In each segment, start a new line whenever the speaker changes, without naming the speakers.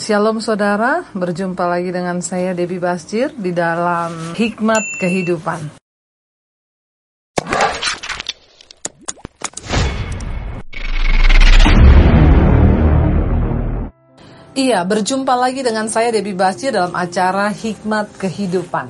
Shalom saudara, berjumpa lagi dengan saya Debbie Basjir di dalam Hikmat Kehidupan. Iya, berjumpa lagi dengan saya Debbie Basjir dalam acara Hikmat Kehidupan.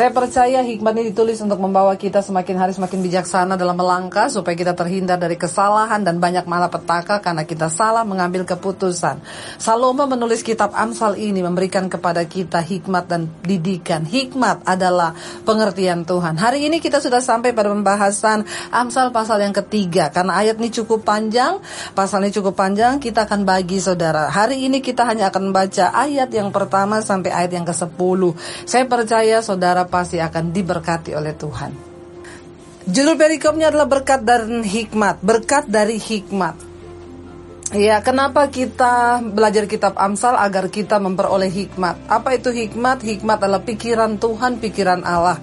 Saya percaya hikmat ini ditulis untuk membawa kita semakin hari semakin bijaksana dalam melangkah supaya kita terhindar dari kesalahan dan banyak malapetaka karena kita salah mengambil keputusan. Salomo menulis kitab Amsal ini memberikan kepada kita hikmat dan didikan. Hikmat adalah pengertian Tuhan. Hari ini kita sudah sampai pada pembahasan Amsal pasal yang ketiga karena ayat ini cukup panjang, pasal ini cukup panjang, kita akan bagi saudara. Hari ini kita hanya akan baca ayat yang pertama sampai ayat yang ke-10. Saya percaya saudara pasti akan diberkati oleh Tuhan. Judul perikopnya adalah berkat dan hikmat, berkat dari hikmat. Ya, kenapa kita belajar kitab Amsal agar kita memperoleh hikmat? Apa itu hikmat? Hikmat adalah pikiran Tuhan, pikiran Allah.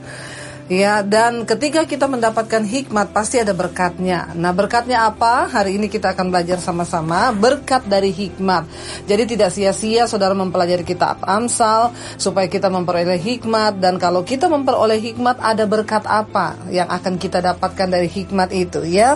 Ya, dan ketika kita mendapatkan hikmat pasti ada berkatnya. Nah, berkatnya apa? Hari ini kita akan belajar sama-sama berkat dari hikmat. Jadi tidak sia-sia saudara mempelajari kitab Amsal supaya kita memperoleh hikmat dan kalau kita memperoleh hikmat ada berkat apa yang akan kita dapatkan dari hikmat itu ya.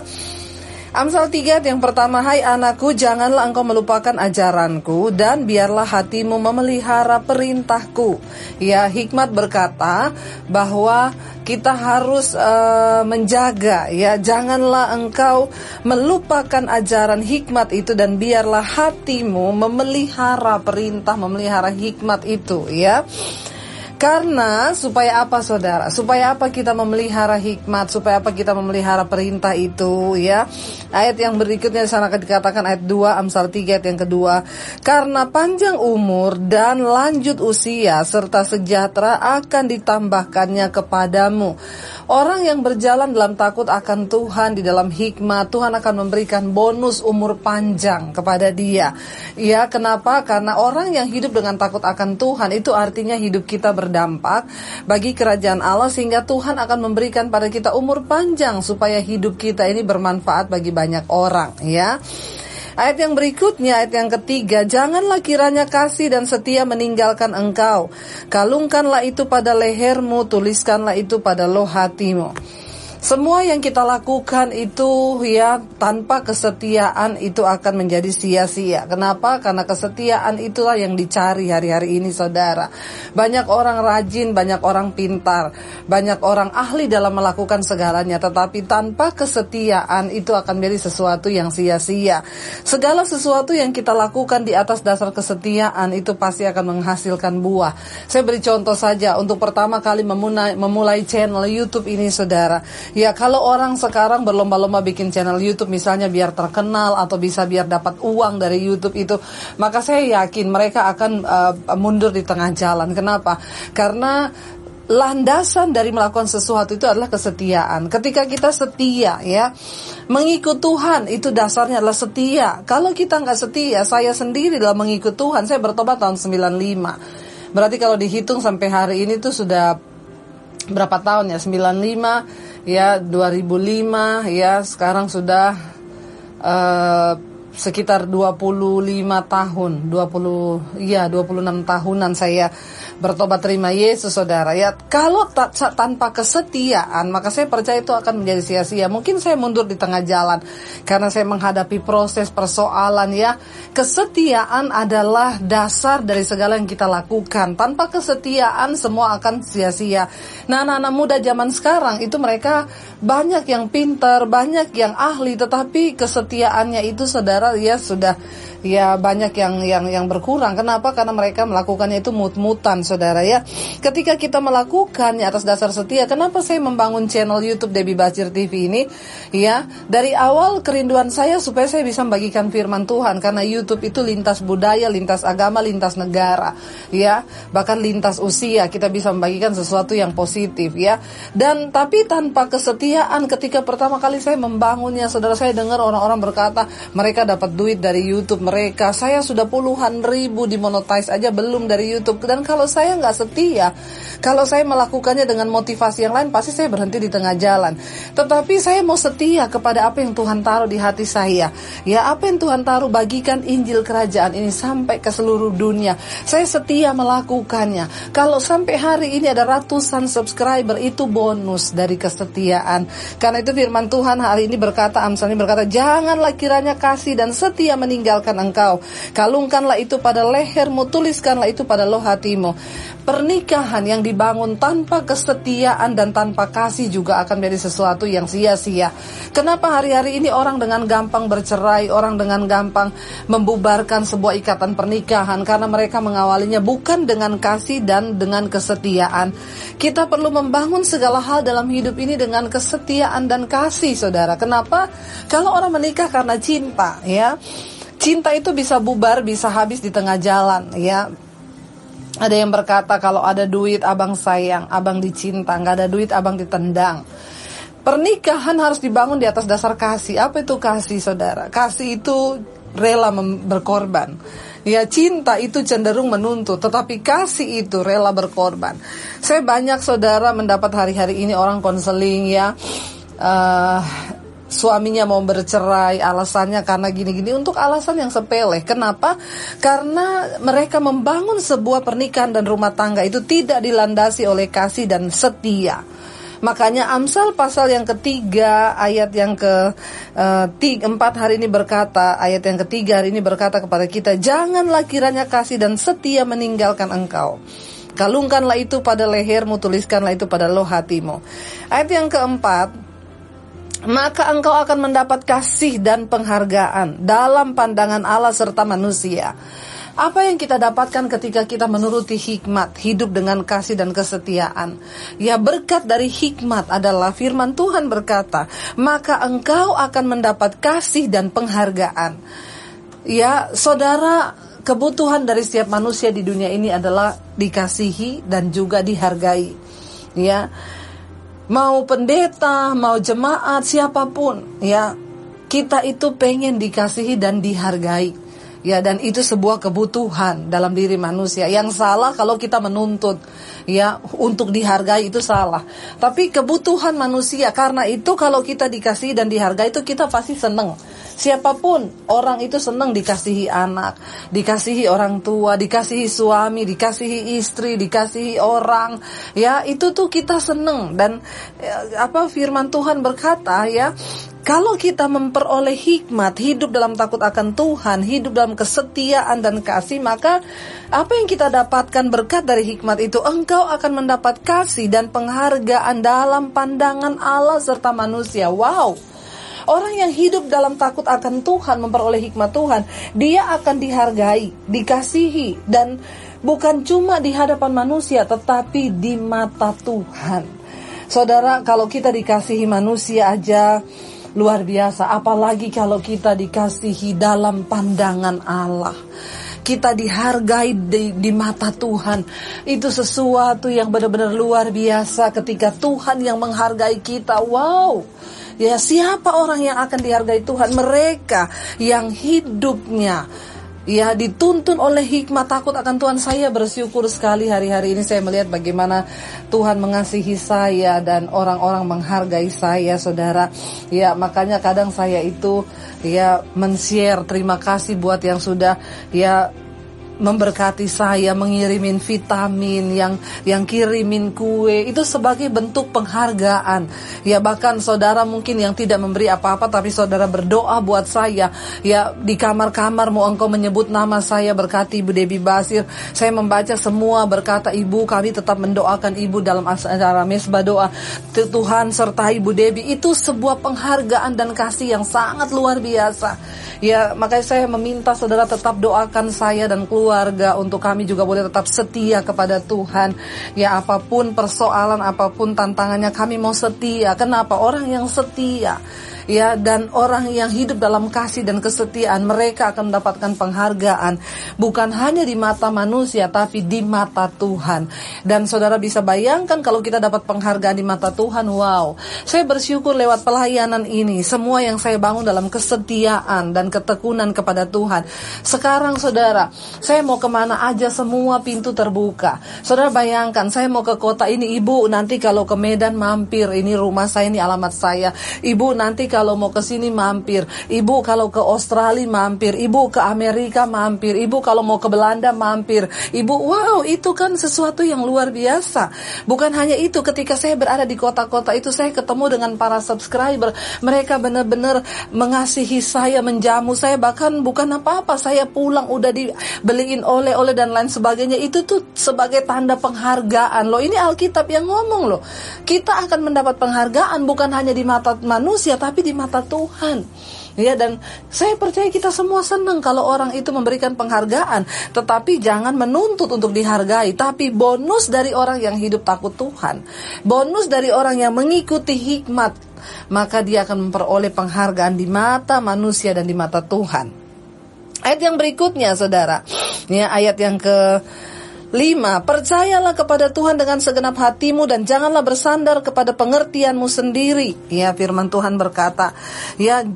Amsal 3 yang pertama Hai anakku janganlah engkau melupakan ajaranku Dan biarlah hatimu memelihara perintahku. Ya hikmat berkata bahwa kita harus uh, menjaga ya. Janganlah engkau melupakan ajaran hikmat itu Dan biarlah hatimu memelihara perintah Memelihara hikmat itu ya karena supaya apa saudara? Supaya apa kita memelihara hikmat? Supaya apa kita memelihara perintah itu ya? Ayat yang berikutnya sana dikatakan ayat 2 Amsal 3 ayat yang kedua. Karena panjang umur dan lanjut usia serta sejahtera akan ditambahkannya kepadamu. Orang yang berjalan dalam takut akan Tuhan di dalam hikmat, Tuhan akan memberikan bonus umur panjang kepada dia. Ya, kenapa? Karena orang yang hidup dengan takut akan Tuhan itu artinya hidup kita ber berdampak bagi kerajaan Allah sehingga Tuhan akan memberikan pada kita umur panjang supaya hidup kita ini bermanfaat bagi banyak orang ya. Ayat yang berikutnya, ayat yang ketiga, janganlah kiranya kasih dan setia meninggalkan engkau. Kalungkanlah itu pada lehermu, tuliskanlah itu pada loh hatimu. Semua yang kita lakukan itu ya tanpa kesetiaan itu akan menjadi sia-sia. Kenapa? Karena kesetiaan itulah yang dicari hari-hari ini saudara. Banyak orang rajin, banyak orang pintar, banyak orang ahli dalam melakukan segalanya. Tetapi tanpa kesetiaan itu akan menjadi sesuatu yang sia-sia. Segala sesuatu yang kita lakukan di atas dasar kesetiaan itu pasti akan menghasilkan buah. Saya beri contoh saja untuk pertama kali memulai, memulai channel YouTube ini saudara Ya kalau orang sekarang berlomba-lomba bikin channel YouTube misalnya biar terkenal atau bisa biar dapat uang dari YouTube itu, maka saya yakin mereka akan uh, mundur di tengah jalan. Kenapa? Karena landasan dari melakukan sesuatu itu adalah kesetiaan. Ketika kita setia ya, mengikut Tuhan itu dasarnya adalah setia. Kalau kita nggak setia, saya sendiri dalam mengikut Tuhan, saya bertobat tahun 95. Berarti kalau dihitung sampai hari ini tuh sudah berapa tahun ya? 95 ya 2005 ya sekarang sudah uh, sekitar 25 tahun 20 ya 26 tahunan saya bertobat terima Yesus saudara. Ya kalau ta tanpa kesetiaan maka saya percaya itu akan menjadi sia-sia. Mungkin saya mundur di tengah jalan karena saya menghadapi proses persoalan ya. Kesetiaan adalah dasar dari segala yang kita lakukan. Tanpa kesetiaan semua akan sia-sia. Nah anak-anak muda zaman sekarang itu mereka banyak yang pintar banyak yang ahli tetapi kesetiaannya itu saudara ya sudah ya banyak yang yang yang berkurang. Kenapa? Karena mereka melakukannya itu mut-mutan, saudara ya. Ketika kita melakukannya atas dasar setia, kenapa saya membangun channel YouTube Debbie Bacir TV ini? Ya, dari awal kerinduan saya supaya saya bisa membagikan firman Tuhan karena YouTube itu lintas budaya, lintas agama, lintas negara, ya, bahkan lintas usia kita bisa membagikan sesuatu yang positif, ya. Dan tapi tanpa kesetiaan ketika pertama kali saya membangunnya, saudara saya dengar orang-orang berkata mereka dapat duit dari YouTube mereka. Saya sudah puluhan ribu dimonetize aja belum dari YouTube. Dan kalau saya nggak setia, kalau saya melakukannya dengan motivasi yang lain, pasti saya berhenti di tengah jalan. Tetapi saya mau setia kepada apa yang Tuhan taruh di hati saya. Ya, apa yang Tuhan taruh bagikan Injil Kerajaan ini sampai ke seluruh dunia. Saya setia melakukannya. Kalau sampai hari ini ada ratusan subscriber, itu bonus dari kesetiaan. Karena itu firman Tuhan hari ini berkata, Amsal ini berkata, janganlah kiranya kasih dan setia meninggalkan engkau. Kalungkanlah itu pada lehermu, tuliskanlah itu pada loh hatimu. Pernikahan yang dibangun tanpa kesetiaan dan tanpa kasih juga akan menjadi sesuatu yang sia-sia. Kenapa hari-hari ini orang dengan gampang bercerai, orang dengan gampang membubarkan sebuah ikatan pernikahan karena mereka mengawalinya bukan dengan kasih dan dengan kesetiaan. Kita perlu membangun segala hal dalam hidup ini dengan kesetiaan dan kasih, Saudara. Kenapa? Kalau orang menikah karena cinta, ya. Cinta itu bisa bubar, bisa habis di tengah jalan, ya ada yang berkata kalau ada duit abang sayang, abang dicinta, nggak ada duit abang ditendang. Pernikahan harus dibangun di atas dasar kasih. Apa itu kasih, saudara? Kasih itu rela berkorban. Ya cinta itu cenderung menuntut, tetapi kasih itu rela berkorban. Saya banyak saudara mendapat hari-hari ini orang konseling ya. Uh, suaminya mau bercerai alasannya karena gini-gini untuk alasan yang sepele. Kenapa? Karena mereka membangun sebuah pernikahan dan rumah tangga itu tidak dilandasi oleh kasih dan setia. Makanya Amsal pasal yang ketiga ayat yang ke tiga, empat hari ini berkata ayat yang ketiga hari ini berkata kepada kita janganlah kiranya kasih dan setia meninggalkan engkau. Kalungkanlah itu pada lehermu, tuliskanlah itu pada loh hatimu. Ayat yang keempat, maka engkau akan mendapat kasih dan penghargaan dalam pandangan Allah serta manusia. Apa yang kita dapatkan ketika kita menuruti hikmat, hidup dengan kasih dan kesetiaan? Ya berkat dari hikmat adalah firman Tuhan berkata, maka engkau akan mendapat kasih dan penghargaan. Ya, saudara, kebutuhan dari setiap manusia di dunia ini adalah dikasihi dan juga dihargai. Ya, mau pendeta, mau jemaat, siapa pun, ya, kita itu pengen dikasihi dan dihargai. Ya, dan itu sebuah kebutuhan dalam diri manusia. Yang salah kalau kita menuntut, ya, untuk dihargai itu salah. Tapi kebutuhan manusia, karena itu kalau kita dikasihi dan dihargai itu kita pasti seneng. Siapa pun orang itu senang dikasihi anak, dikasihi orang tua, dikasihi suami, dikasihi istri, dikasihi orang. Ya, itu tuh kita senang dan ya, apa firman Tuhan berkata ya, kalau kita memperoleh hikmat, hidup dalam takut akan Tuhan, hidup dalam kesetiaan dan kasih, maka apa yang kita dapatkan berkat dari hikmat itu, engkau akan mendapat kasih dan penghargaan dalam pandangan Allah serta manusia. Wow! Orang yang hidup dalam takut akan Tuhan, memperoleh hikmat Tuhan, dia akan dihargai, dikasihi, dan bukan cuma di hadapan manusia, tetapi di mata Tuhan. Saudara, kalau kita dikasihi manusia aja luar biasa, apalagi kalau kita dikasihi dalam pandangan Allah kita dihargai di, di mata Tuhan. Itu sesuatu yang benar-benar luar biasa ketika Tuhan yang menghargai kita. Wow. Ya, siapa orang yang akan dihargai Tuhan? Mereka yang hidupnya ya dituntun oleh hikmat takut akan Tuhan saya bersyukur sekali hari-hari ini saya melihat bagaimana Tuhan mengasihi saya dan orang-orang menghargai saya saudara ya makanya kadang saya itu ya men-share terima kasih buat yang sudah ya memberkati saya, mengirimin vitamin, yang yang kirimin kue, itu sebagai bentuk penghargaan. Ya bahkan saudara mungkin yang tidak memberi apa-apa tapi saudara berdoa buat saya. Ya di kamar-kamar mau engkau menyebut nama saya berkati Ibu Debi Basir. Saya membaca semua berkata Ibu kami tetap mendoakan Ibu dalam acara mesbah doa. Tuhan serta Ibu Debi itu sebuah penghargaan dan kasih yang sangat luar biasa. Ya makanya saya meminta saudara tetap doakan saya dan keluarga keluarga, untuk kami juga boleh tetap setia kepada Tuhan. Ya apa pun persoalan, apa pun tantangannya kami mau setia. Kenapa? Orang yang setia ya dan orang yang hidup dalam kasih dan kesetiaan mereka akan mendapatkan penghargaan bukan hanya di mata manusia tapi di mata Tuhan. Dan saudara bisa bayangkan kalau kita dapat penghargaan di mata Tuhan, wow. Saya bersyukur lewat pelayanan ini semua yang saya bangun dalam kesetiaan dan ketekunan kepada Tuhan. Sekarang saudara, saya mau ke mana aja semua pintu terbuka. Saudara bayangkan saya mau ke kota ini ibu nanti kalau ke Medan mampir ini rumah saya ini alamat saya. Ibu nanti kalau mau ke sini mampir. Ibu kalau ke Australia mampir. Ibu ke Amerika mampir. Ibu kalau mau ke Belanda mampir. Ibu wow itu kan sesuatu yang luar biasa. Bukan hanya itu ketika saya berada di kota-kota itu saya ketemu dengan para subscriber. Mereka benar-benar mengasihi saya, menjamu saya bahkan bukan apa-apa. Saya pulang udah dibeliin oleh-oleh dan lain sebagainya. Itu tuh sebagai tanda penghargaan loh. Ini Alkitab yang ngomong loh. Kita akan mendapat penghargaan bukan hanya di mata manusia tapi di mata Tuhan. Ya dan saya percaya kita semua senang kalau orang itu memberikan penghargaan, tetapi jangan menuntut untuk dihargai, tapi bonus dari orang yang hidup takut Tuhan. Bonus dari orang yang mengikuti hikmat, maka dia akan memperoleh penghargaan di mata manusia dan di mata Tuhan. Ayat yang berikutnya, Saudara. Ya, ayat yang ke Lima, percayalah kepada Tuhan dengan segenap hatimu dan janganlah bersandar kepada pengertianmu sendiri. Ya, firman Tuhan berkata, ya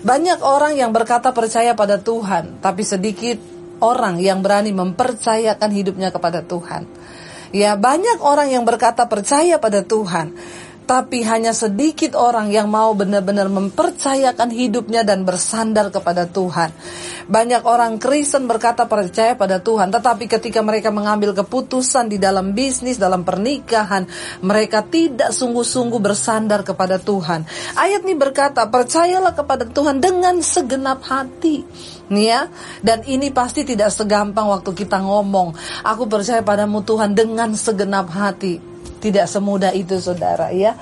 banyak orang yang berkata percaya pada Tuhan, tapi sedikit orang yang berani mempercayakan hidupnya kepada Tuhan. Ya, banyak orang yang berkata percaya pada Tuhan, tapi hanya sedikit orang yang mau benar-benar mempercayakan hidupnya dan bersandar kepada Tuhan. Banyak orang Kristen berkata percaya pada Tuhan, tetapi ketika mereka mengambil keputusan di dalam bisnis, dalam pernikahan, mereka tidak sungguh-sungguh bersandar kepada Tuhan. Ayat ini berkata, percayalah kepada Tuhan dengan segenap hati nih ya dan ini pasti tidak segampang waktu kita ngomong aku percaya padamu Tuhan dengan segenap hati tidak semudah itu saudara ya.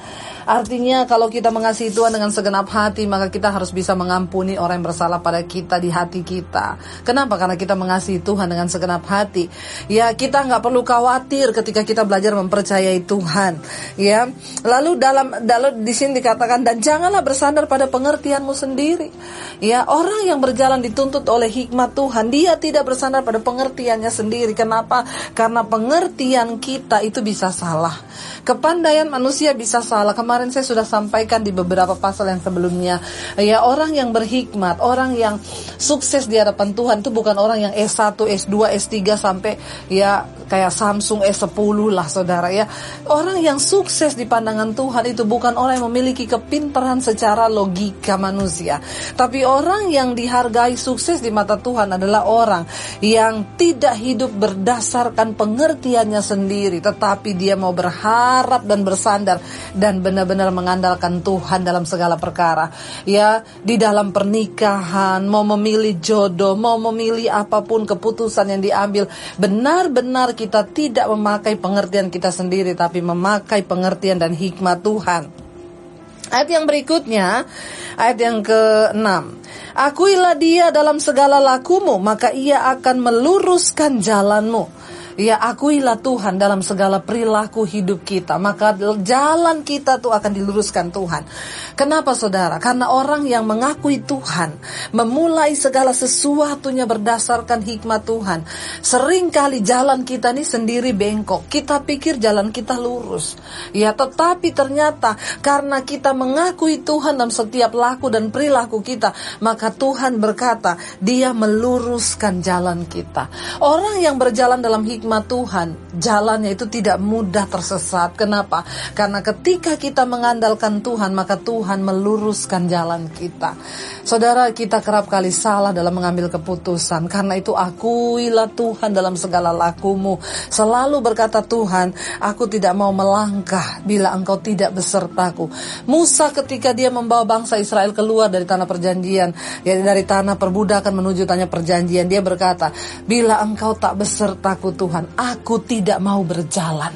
Artinya kalau kita mengasihi Tuhan dengan segenap hati maka kita harus bisa mengampuni orang yang bersalah pada kita di hati kita. Kenapa? Karena kita mengasihi Tuhan dengan segenap hati. Ya kita nggak perlu khawatir ketika kita belajar mempercayai Tuhan. Ya lalu dalam dalam di sini dikatakan dan janganlah bersandar pada pengertianmu sendiri. Ya orang yang berjalan dituntut oleh hikmat Tuhan dia tidak bersandar pada pengertiannya sendiri. Kenapa? Karena pengertian kita itu bisa salah. Kepandaian manusia bisa salah. Kemarin saya sudah sampaikan di beberapa pasal yang sebelumnya. Ya, orang yang berhikmat, orang yang sukses di hadapan Tuhan itu bukan orang yang S1, S2, S3 sampai ya kayak Samsung S10 lah saudara ya. Orang yang sukses di pandangan Tuhan itu bukan orang yang memiliki kepintaran secara logika manusia. Tapi orang yang dihargai sukses di mata Tuhan adalah orang yang tidak hidup berdasarkan pengertiannya sendiri. Tetapi dia mau berharap dan bersandar dan benar-benar mengandalkan Tuhan dalam segala perkara. Ya, di dalam pernikahan, mau memilih jodoh, mau memilih apa pun keputusan yang diambil, benar-benar kita tidak memakai pengertian kita sendiri tapi memakai pengertian dan hikmat Tuhan. Ayat yang berikutnya, ayat yang ke-6. Akuilah dia dalam segala lakumu, maka ia akan meluruskan jalanmu. Ya akuilah Tuhan dalam segala perilaku hidup kita. Maka jalan kita tuh akan diluruskan Tuhan. Kenapa saudara? Karena orang yang mengakui Tuhan Memulai segala sesuatunya berdasarkan hikmat Tuhan. Seringkali jalan kita ini sendiri bengkok. Kita pikir jalan kita lurus. Ya tetapi ternyata karena kita mengakui Tuhan dalam setiap laku dan perilaku kita Maka Tuhan berkata dia meluruskan jalan kita. Orang yang berjalan dalam hikmat hikmat Tuhan, jalannya itu tidak mudah tersesat. Kenapa? Karena ketika kita mengandalkan Tuhan, maka Tuhan meluruskan jalan kita. Saudara, kita kerap kali salah dalam mengambil keputusan. Karena itu akuilah Tuhan dalam segala lakumu. Selalu berkata Tuhan, aku tidak mau melangkah bila engkau tidak besertaku. Musa ketika dia membawa bangsa Israel keluar dari tanah perjanjian, ya dari tanah perbudakan menuju tanah perjanjian, dia berkata, bila engkau tak besertaku Tuhan, Tuhan, aku tidak mau berjalan.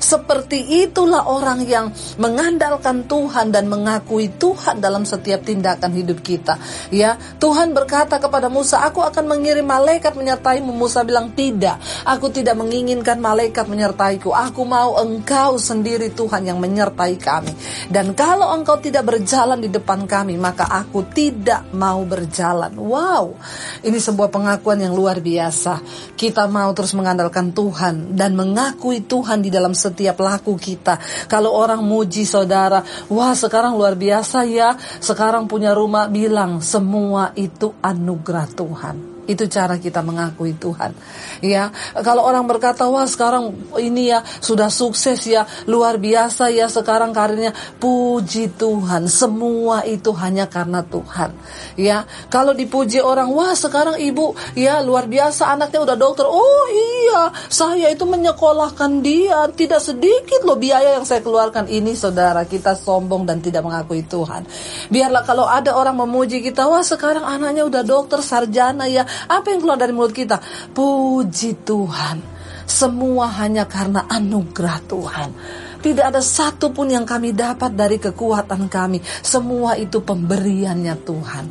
Seperti itulah orang yang mengandalkan Tuhan dan mengakui Tuhan dalam setiap tindakan hidup kita. Ya, Tuhan berkata kepada Musa, "Aku akan mengirim malaikat menyertaimu." Musa bilang, "Tidak, aku tidak menginginkan malaikat menyertaiku. Aku mau engkau sendiri Tuhan yang menyertai kami. Dan kalau engkau tidak berjalan di depan kami, maka aku tidak mau berjalan." Wow. Ini sebuah pengakuan yang luar biasa. Kita mau terus mengandalkan Tuhan dan mengakui Tuhan di dalam setiap laku kita. Kalau orang muji saudara, wah sekarang luar biasa ya, sekarang punya rumah, bilang semua itu anugerah Tuhan. Itu cara kita mengakui Tuhan. Ya, kalau orang berkata, "Wah, sekarang ini ya sudah sukses ya, luar biasa ya sekarang karirnya." Puji Tuhan, semua itu hanya karena Tuhan. Ya, kalau dipuji orang, "Wah, sekarang ibu ya luar biasa anaknya udah dokter." Oh iya, saya itu menyekolahkan dia, tidak sedikit loh biaya yang saya keluarkan. Ini saudara, kita sombong dan tidak mengakui Tuhan. Biarlah kalau ada orang memuji kita, "Wah, sekarang anaknya udah dokter, sarjana ya." Apa yang keluar dari mulut kita? Puji Tuhan. Semua hanya karena anugerah Tuhan. Tidak ada satupun yang kami dapat dari kekuatan kami. Semua itu pemberiannya Tuhan.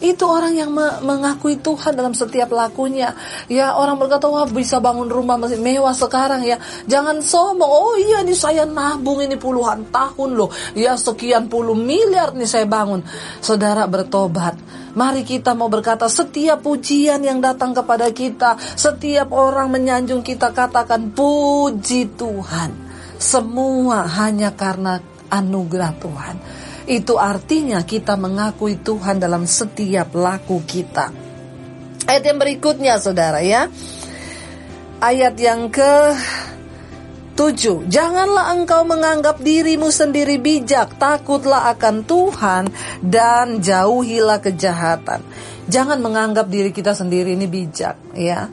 Itu orang yang me mengakui Tuhan dalam setiap lakunya. Ya orang berkata, wah bisa bangun rumah masih mewah sekarang ya. Jangan sombong, oh iya ini saya nabung ini puluhan tahun loh. Ya sekian puluh miliar nih saya bangun. Saudara bertobat. Mari kita mau berkata setiap pujian yang datang kepada kita, setiap orang menyanjung kita katakan puji Tuhan. Semua hanya karena anugerah Tuhan. Itu artinya kita mengakui Tuhan dalam setiap laku kita. Ayat yang berikutnya saudara ya. Ayat yang ke tujuh. Janganlah engkau menganggap dirimu sendiri bijak, takutlah akan Tuhan dan jauhilah kejahatan. Jangan menganggap diri kita sendiri ini bijak, ya.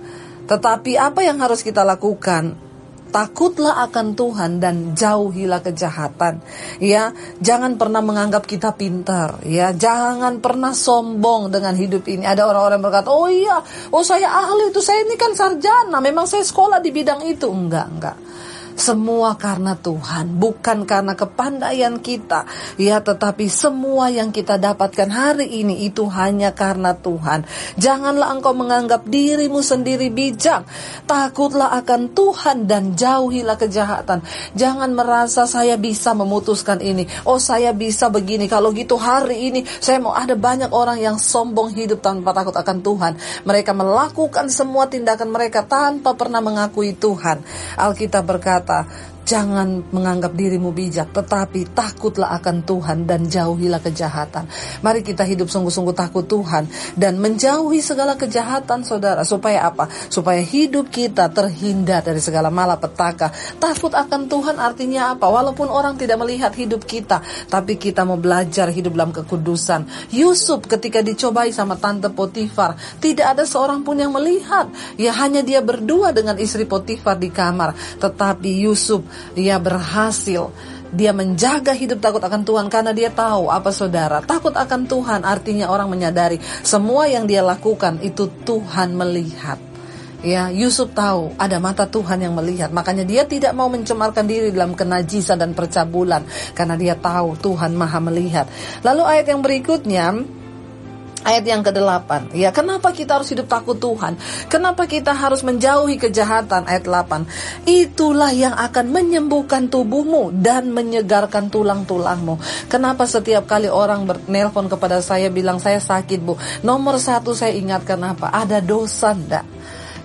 Tetapi apa yang harus kita lakukan? Takutlah akan Tuhan dan jauhilah kejahatan. Ya, jangan pernah menganggap kita pintar, ya. Jangan pernah sombong dengan hidup ini. Ada orang-orang berkata, "Oh iya, oh saya ahli itu, saya ini kan sarjana, memang saya sekolah di bidang itu." Enggak, enggak. Semua karena Tuhan, bukan karena kepandaian kita, ya, tetapi semua yang kita dapatkan hari ini itu hanya karena Tuhan. Janganlah engkau menganggap dirimu sendiri bijak, takutlah akan Tuhan dan jauhilah kejahatan. Jangan merasa saya bisa memutuskan ini, oh saya bisa begini. Kalau gitu hari ini saya mau ada banyak orang yang sombong hidup tanpa takut akan Tuhan. Mereka melakukan semua tindakan mereka tanpa pernah mengakui Tuhan. Alkitab berkata berkata, Jangan menganggap dirimu bijak, tetapi takutlah akan Tuhan dan jauhilah kejahatan. Mari kita hidup sungguh-sungguh takut Tuhan dan menjauhi segala kejahatan saudara. Supaya apa? Supaya hidup kita terhindar dari segala malapetaka. Takut akan Tuhan artinya apa? Walaupun orang tidak melihat hidup kita, tapi kita mau belajar hidup dalam kekudusan. Yusuf ketika dicobai sama tante Potifar, tidak ada seorang pun yang melihat. Ya hanya dia berdua dengan istri Potifar di kamar. Tetapi Yusuf dia berhasil. Dia menjaga hidup takut akan Tuhan karena dia tahu apa saudara. Takut akan Tuhan artinya orang menyadari semua yang dia lakukan itu Tuhan melihat. Ya, Yusuf tahu ada mata Tuhan yang melihat, makanya dia tidak mau mencemarkan diri dalam kenajisan dan percabulan. Karena dia tahu Tuhan Maha melihat. Lalu ayat yang berikutnya Ayat yang ke-8. Ya, kenapa kita harus hidup takut Tuhan? Kenapa kita harus menjauhi kejahatan? Ayat 8. Itulah yang akan menyembuhkan tubuhmu dan menyegarkan tulang-tulangmu. Kenapa setiap kali orang bernelpon kepada saya bilang saya sakit, Bu? Nomor satu saya ingatkan apa? Ada dosa ndak?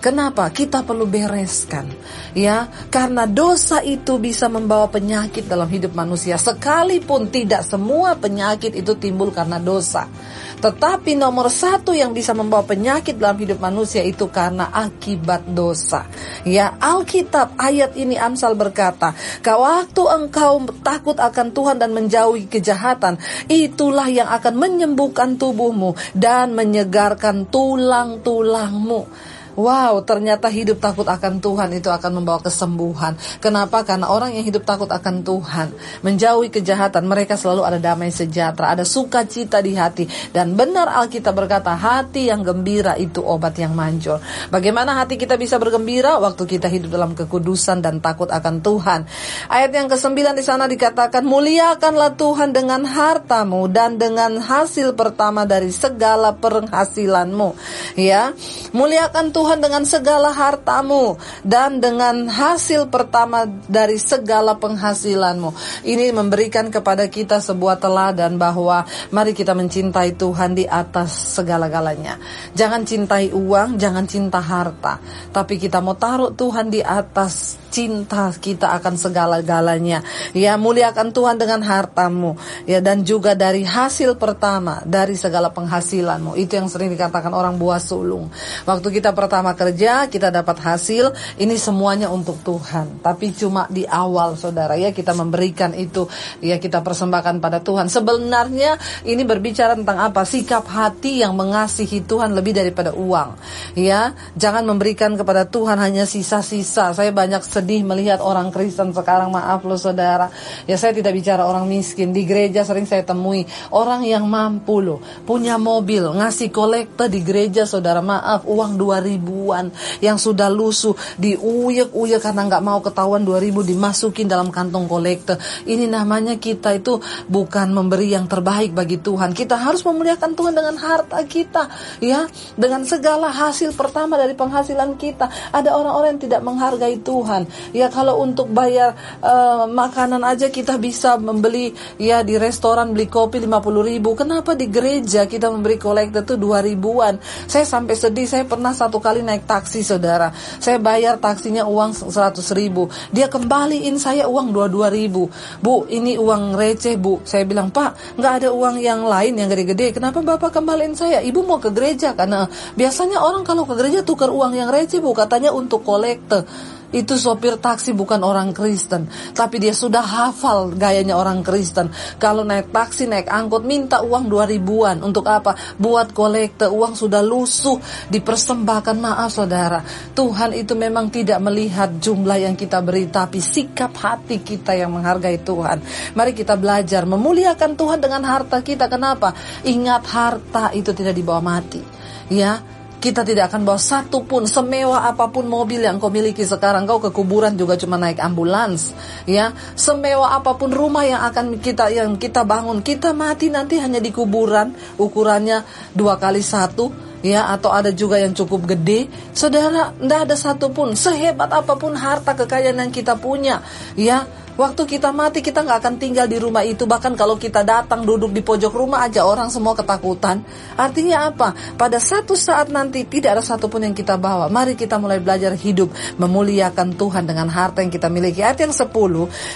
Kenapa? Kita perlu bereskan. Ya, karena dosa itu bisa membawa penyakit dalam hidup manusia. Sekalipun tidak semua penyakit itu timbul karena dosa. Tetapi nomor satu yang bisa membawa penyakit dalam hidup manusia itu karena akibat dosa. Ya, Alkitab ayat ini Amsal berkata, "Kau waktu engkau takut akan Tuhan dan menjauhi kejahatan, itulah yang akan menyembuhkan tubuhmu dan menyegarkan tulang-tulangmu." Wow, ternyata hidup takut akan Tuhan itu akan membawa kesembuhan. Kenapa? Karena orang yang hidup takut akan Tuhan, menjauhi kejahatan, mereka selalu ada damai sejahtera, ada sukacita di hati. Dan benar Alkitab berkata, hati yang gembira itu obat yang manjur. Bagaimana hati kita bisa bergembira waktu kita hidup dalam kekudusan dan takut akan Tuhan? Ayat yang ke-9 di sana dikatakan, muliakanlah Tuhan dengan hartamu dan dengan hasil pertama dari segala penghasilanmu. Ya, muliakan Tuhan Tuhan dengan segala hartamu dan dengan hasil pertama dari segala penghasilanmu. Ini memberikan kepada kita sebuah teladan bahwa mari kita mencintai Tuhan di atas segala-galanya. Jangan cintai uang, jangan cinta harta, tapi kita mau taruh Tuhan di atas cinta kita akan segala-galanya. Ya, muliakan Tuhan dengan hartamu. Ya, dan juga dari hasil pertama dari segala penghasilanmu. Itu yang sering dikatakan orang buah sulung. Waktu kita pertama kerja, kita dapat hasil, ini semuanya untuk Tuhan. Tapi cuma di awal, Saudara, ya kita memberikan itu, ya kita persembahkan pada Tuhan. Sebenarnya ini berbicara tentang apa? Sikap hati yang mengasihi Tuhan lebih daripada uang. Ya, jangan memberikan kepada Tuhan hanya sisa-sisa. Saya banyak sedih melihat orang Kristen sekarang maaf loh saudara. Ya saya tidak bicara orang miskin. Di gereja sering saya temui orang yang mampu loh punya mobil ngasih kolektor di gereja saudara. Maaf uang dua ribuan yang sudah lusuh diuyek-uyek karena nggak mau ketahuan dua ribu dimasukin dalam kantong kolektor ini namanya kita itu bukan memberi yang terbaik bagi Tuhan. Kita harus memuliakan Tuhan dengan harta kita ya. Dengan segala hasil pertama dari penghasilan kita. Ada orang-orang yang tidak menghargai Tuhan Ya kalau untuk bayar uh, makanan aja kita bisa membeli ya di restoran beli kopi 50 ribu. Kenapa di gereja kita memberi kolektor tuh 2 ribuan? Saya sampai sedih. Saya pernah satu kali naik taksi saudara. Saya bayar taksinya uang 100 ribu. Dia kembaliin saya uang 22 ribu. Bu ini uang receh bu. Saya bilang pak nggak ada uang yang lain yang gede-gede. Kenapa bapak kembaliin saya? Ibu mau ke gereja karena biasanya orang kalau ke gereja tukar uang yang receh bu katanya untuk kolektor itu sopir taksi bukan orang Kristen, tapi dia sudah hafal gayanya orang Kristen. Kalau naik taksi, naik angkot, minta uang dua ribuan. Untuk apa? Buat kolekte, uang sudah lusuh, dipersembahkan. Maaf saudara, Tuhan itu memang tidak melihat jumlah yang kita beri, tapi sikap hati kita yang menghargai Tuhan. Mari kita belajar memuliakan Tuhan dengan harta kita. Kenapa? Ingat harta itu tidak dibawa mati. Ya, kita tidak akan bawa satu pun semewah apa pun mobil yang kau miliki sekarang. Kau ke kuburan juga cuma naik ambulans ya. Semewah apa pun rumah yang akan kita yang kita bangun. Kita mati nanti hanya di kuburan. Ukurannya dua kali satu ya atau ada juga yang cukup gede saudara tidak ada satupun sehebat apa pun harta kekayaan yang kita punya ya Waktu kita mati kita nggak akan tinggal di rumah itu bahkan kalau kita datang duduk di pojok rumah aja orang semua ketakutan. Artinya apa? Pada satu saat nanti tidak ada satupun yang kita bawa. Mari kita mulai belajar hidup memuliakan Tuhan dengan harta yang kita miliki. Ayat yang 10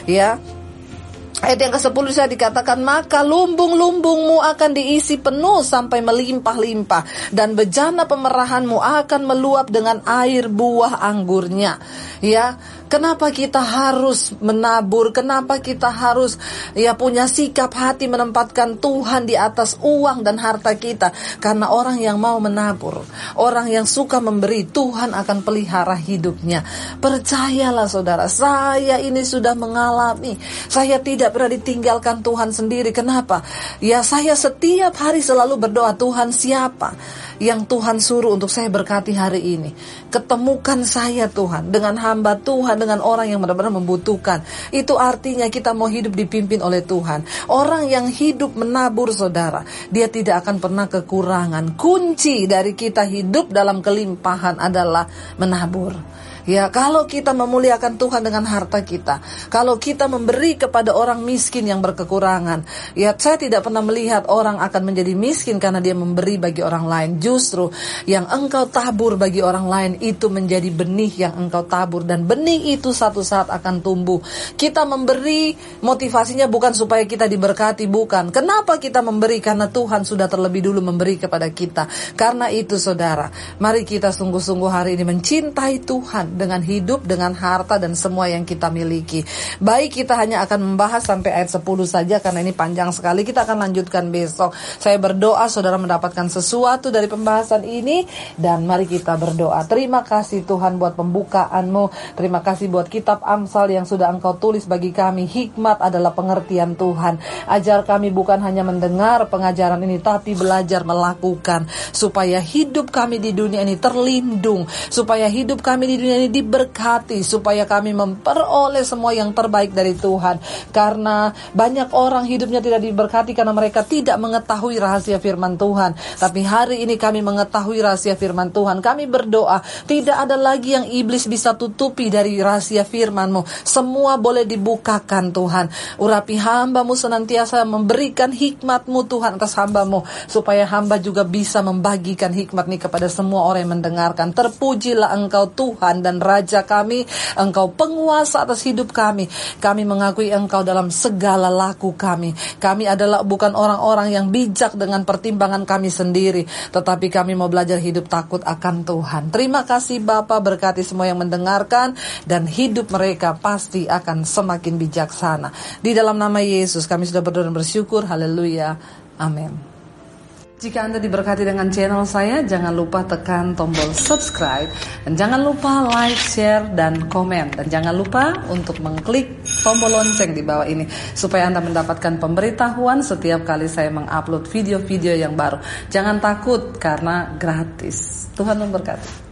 ya Ayat yang ke-10 saya dikatakan maka lumbung-lumbungmu akan diisi penuh sampai melimpah-limpah dan bejana pemerahanmu akan meluap dengan air buah anggurnya. Ya, Kenapa kita harus menabur? Kenapa kita harus ya punya sikap hati menempatkan Tuhan di atas uang dan harta kita? Karena orang yang mau menabur, orang yang suka memberi, Tuhan akan pelihara hidupnya. Percayalah saudara, saya ini sudah mengalami. Saya tidak pernah ditinggalkan Tuhan sendiri. Kenapa? Ya saya setiap hari selalu berdoa, Tuhan siapa yang Tuhan suruh untuk saya berkati hari ini? Ketemukan saya Tuhan dengan hamba Tuhan dengan orang yang benar-benar membutuhkan. Itu artinya kita mau hidup dipimpin oleh Tuhan. Orang yang hidup menabur saudara, dia tidak akan pernah kekurangan. Kunci dari kita hidup dalam kelimpahan adalah menabur. Ya, kalau kita memuliakan Tuhan dengan harta kita, kalau kita memberi kepada orang miskin yang berkekurangan, ya saya tidak pernah melihat orang akan menjadi miskin karena dia memberi bagi orang lain. Justru yang engkau tabur bagi orang lain itu menjadi benih yang engkau tabur dan benih itu satu saat akan tumbuh. Kita memberi motivasinya bukan supaya kita diberkati, bukan. Kenapa kita memberi? Karena Tuhan sudah terlebih dulu memberi kepada kita. Karena itu saudara, mari kita sungguh-sungguh hari ini mencintai Tuhan dengan hidup, dengan harta dan semua yang kita miliki. Baik kita hanya akan membahas sampai ayat 10 saja karena ini panjang sekali. Kita akan lanjutkan besok. Saya berdoa saudara mendapatkan sesuatu dari pembahasan ini dan mari kita berdoa. Terima kasih Tuhan buat pembukaanmu. Terima kasih buat kitab Amsal yang sudah Engkau tulis bagi kami. Hikmat adalah pengertian Tuhan. Ajar kami bukan hanya mendengar pengajaran ini tapi belajar melakukan supaya hidup kami di dunia ini terlindung, supaya hidup kami di dunia ini diberkati, supaya kami memperoleh semua yang terbaik dari Tuhan. Karena banyak orang hidupnya tidak diberkati karena mereka tidak mengetahui rahasia firman Tuhan. Tapi hari ini kami mengetahui rahasia firman Tuhan. Kami berdoa, tidak ada lagi yang iblis bisa tutupi dari rahasia firman-Mu. Semua boleh dibukakan Tuhan. Urapi hambamu senantiasa memberikan hikmat-Mu Tuhan atas hambamu. Supaya hamba juga bisa membagikan hikmat ini kepada semua orang yang mendengarkan. Terpujilah Engkau Tuhan dan Raja kami, Engkau penguasa atas hidup kami. Kami mengakui Engkau dalam segala laku kami. Kami adalah bukan orang-orang yang bijak dengan pertimbangan kami sendiri, tetapi kami mau belajar hidup takut akan Tuhan. Terima kasih Bapa berkati semua yang mendengarkan dan hidup mereka pasti akan semakin bijaksana. Di dalam nama Yesus kami sudah berdoa dan bersyukur. Haleluya. Amin. Jika Anda diberkati dengan channel saya, jangan lupa tekan tombol subscribe dan jangan lupa like, share, dan komen. Dan jangan lupa untuk mengklik tombol lonceng di bawah ini supaya Anda mendapatkan pemberitahuan setiap kali saya mengupload video-video yang baru. Jangan takut karena gratis. Tuhan memberkati.